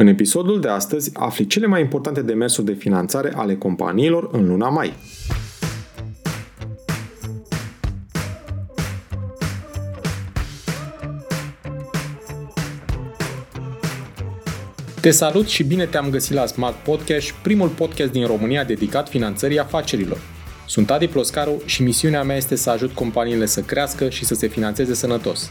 În episodul de astăzi afli cele mai importante demersuri de finanțare ale companiilor în luna mai. Te salut și bine te-am găsit la Smart Podcast, primul podcast din România dedicat finanțării afacerilor. Sunt Adi Ploscaru și misiunea mea este să ajut companiile să crească și să se finanțeze sănătos.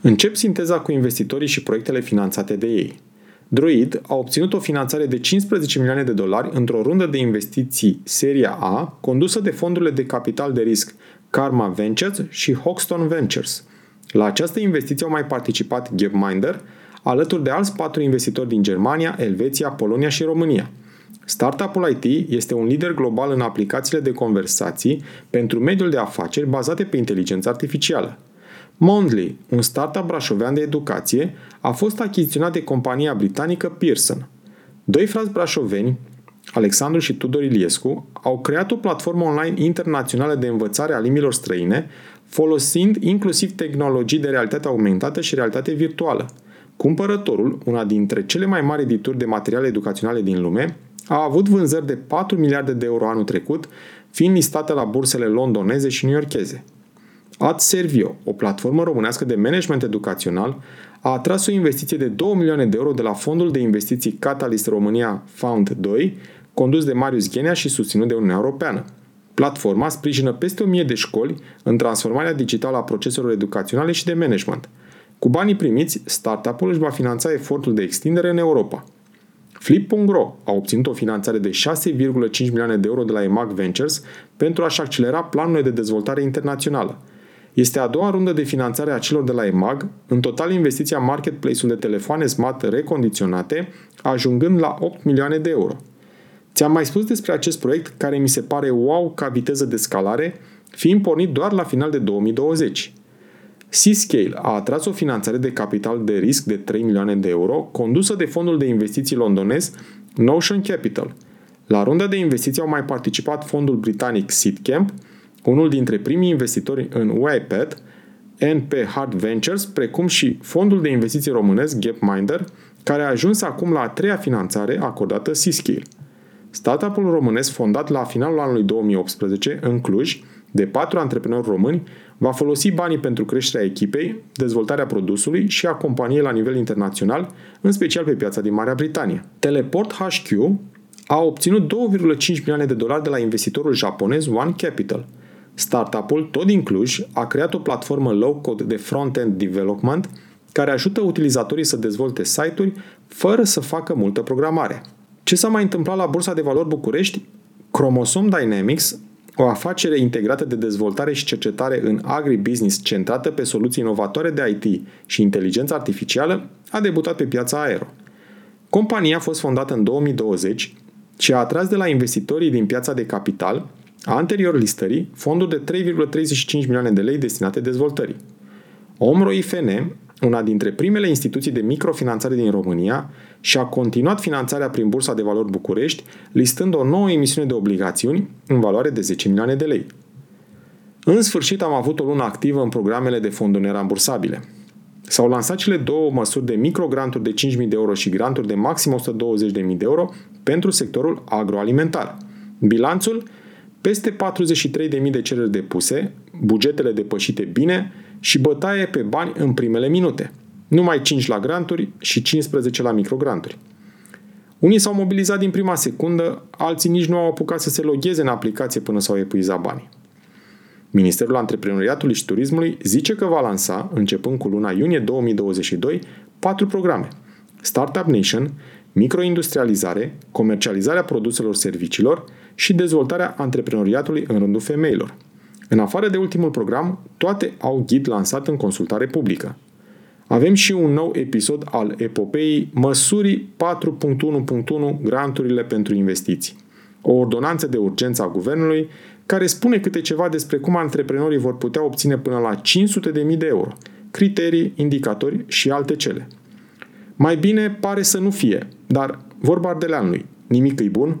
Încep sinteza cu investitorii și proiectele finanțate de ei. Druid a obținut o finanțare de 15 milioane de dolari într-o rundă de investiții Seria A, condusă de fondurile de capital de risc Karma Ventures și Hoxton Ventures. La această investiție au mai participat Gapminder, alături de alți patru investitori din Germania, Elveția, Polonia și România. Startup-ul IT este un lider global în aplicațiile de conversații pentru mediul de afaceri bazate pe inteligență artificială. Mondley, un startup brașovean de educație, a fost achiziționat de compania britanică Pearson. Doi frați brașoveni, Alexandru și Tudor Iliescu, au creat o platformă online internațională de învățare a limbilor străine, folosind inclusiv tehnologii de realitate augmentată și realitate virtuală. Cumpărătorul, una dintre cele mai mari edituri de materiale educaționale din lume, a avut vânzări de 4 miliarde de euro anul trecut, fiind listată la bursele londoneze și newyorkeze. AdServio, o platformă românească de management educațional, a atras o investiție de 2 milioane de euro de la fondul de investiții Catalyst România Found 2, condus de Marius Ghenea și susținut de Uniunea Europeană. Platforma sprijină peste 1000 de școli în transformarea digitală a proceselor educaționale și de management. Cu banii primiți, startup-ul își va finanța efortul de extindere în Europa. Flip.ro a obținut o finanțare de 6,5 milioane de euro de la EMAG Ventures pentru a-și accelera planurile de dezvoltare internațională – este a doua rundă de finanțare a celor de la EMAG, în total investiția marketplace-ul de telefoane smart recondiționate, ajungând la 8 milioane de euro. Ți-am mai spus despre acest proiect care mi se pare wow ca viteză de scalare, fiind pornit doar la final de 2020. Seascale a atras o finanțare de capital de risc de 3 milioane de euro, condusă de fondul de investiții londonez Notion Capital. La runda de investiții au mai participat fondul britanic Seedcamp, unul dintre primii investitori în UiPath, NP Hard Ventures, precum și fondul de investiții românesc Gapminder, care a ajuns acum la a treia finanțare acordată Seascale. Startup-ul românesc fondat la finalul anului 2018 în Cluj, de patru antreprenori români, va folosi banii pentru creșterea echipei, dezvoltarea produsului și a companiei la nivel internațional, în special pe piața din Marea Britanie. Teleport HQ a obținut 2,5 milioane de dolari de la investitorul japonez One Capital – Startup-ul, tot din Cluj, a creat o platformă low-code de front-end development care ajută utilizatorii să dezvolte site-uri fără să facă multă programare. Ce s-a mai întâmplat la Bursa de Valori București? Chromosom Dynamics, o afacere integrată de dezvoltare și cercetare în agribusiness centrată pe soluții inovatoare de IT și inteligență artificială, a debutat pe piața aero. Compania a fost fondată în 2020 și a atras de la investitorii din piața de capital a anterior listării fonduri de 3,35 milioane de lei destinate dezvoltării. Omro IFN, una dintre primele instituții de microfinanțare din România, și-a continuat finanțarea prin Bursa de Valori București, listând o nouă emisiune de obligațiuni în valoare de 10 milioane de lei. În sfârșit am avut o lună activă în programele de fonduri nerambursabile. S-au lansat cele două măsuri de microgranturi de 5.000 de euro și granturi de maxim 120.000 de euro pentru sectorul agroalimentar. Bilanțul peste 43.000 de cereri depuse, bugetele depășite bine și bătaie pe bani în primele minute. Numai 5 la granturi și 15 la microgranturi. Unii s-au mobilizat din prima secundă, alții nici nu au apucat să se logheze în aplicație până s-au epuizat banii. Ministerul Antreprenoriatului și Turismului zice că va lansa, începând cu luna iunie 2022, patru programe. Startup Nation, microindustrializare, comercializarea produselor serviciilor și dezvoltarea antreprenoriatului în rândul femeilor. În afară de ultimul program, toate au ghid lansat în consultare publică. Avem și un nou episod al epopeii Măsuri 4.1.1 Granturile pentru investiții. O ordonanță de urgență a guvernului care spune câte ceva despre cum antreprenorii vor putea obține până la 500.000 de euro, criterii, indicatori și alte cele. Mai bine pare să nu fie, dar vorba ardeleanului, nimic îi bun?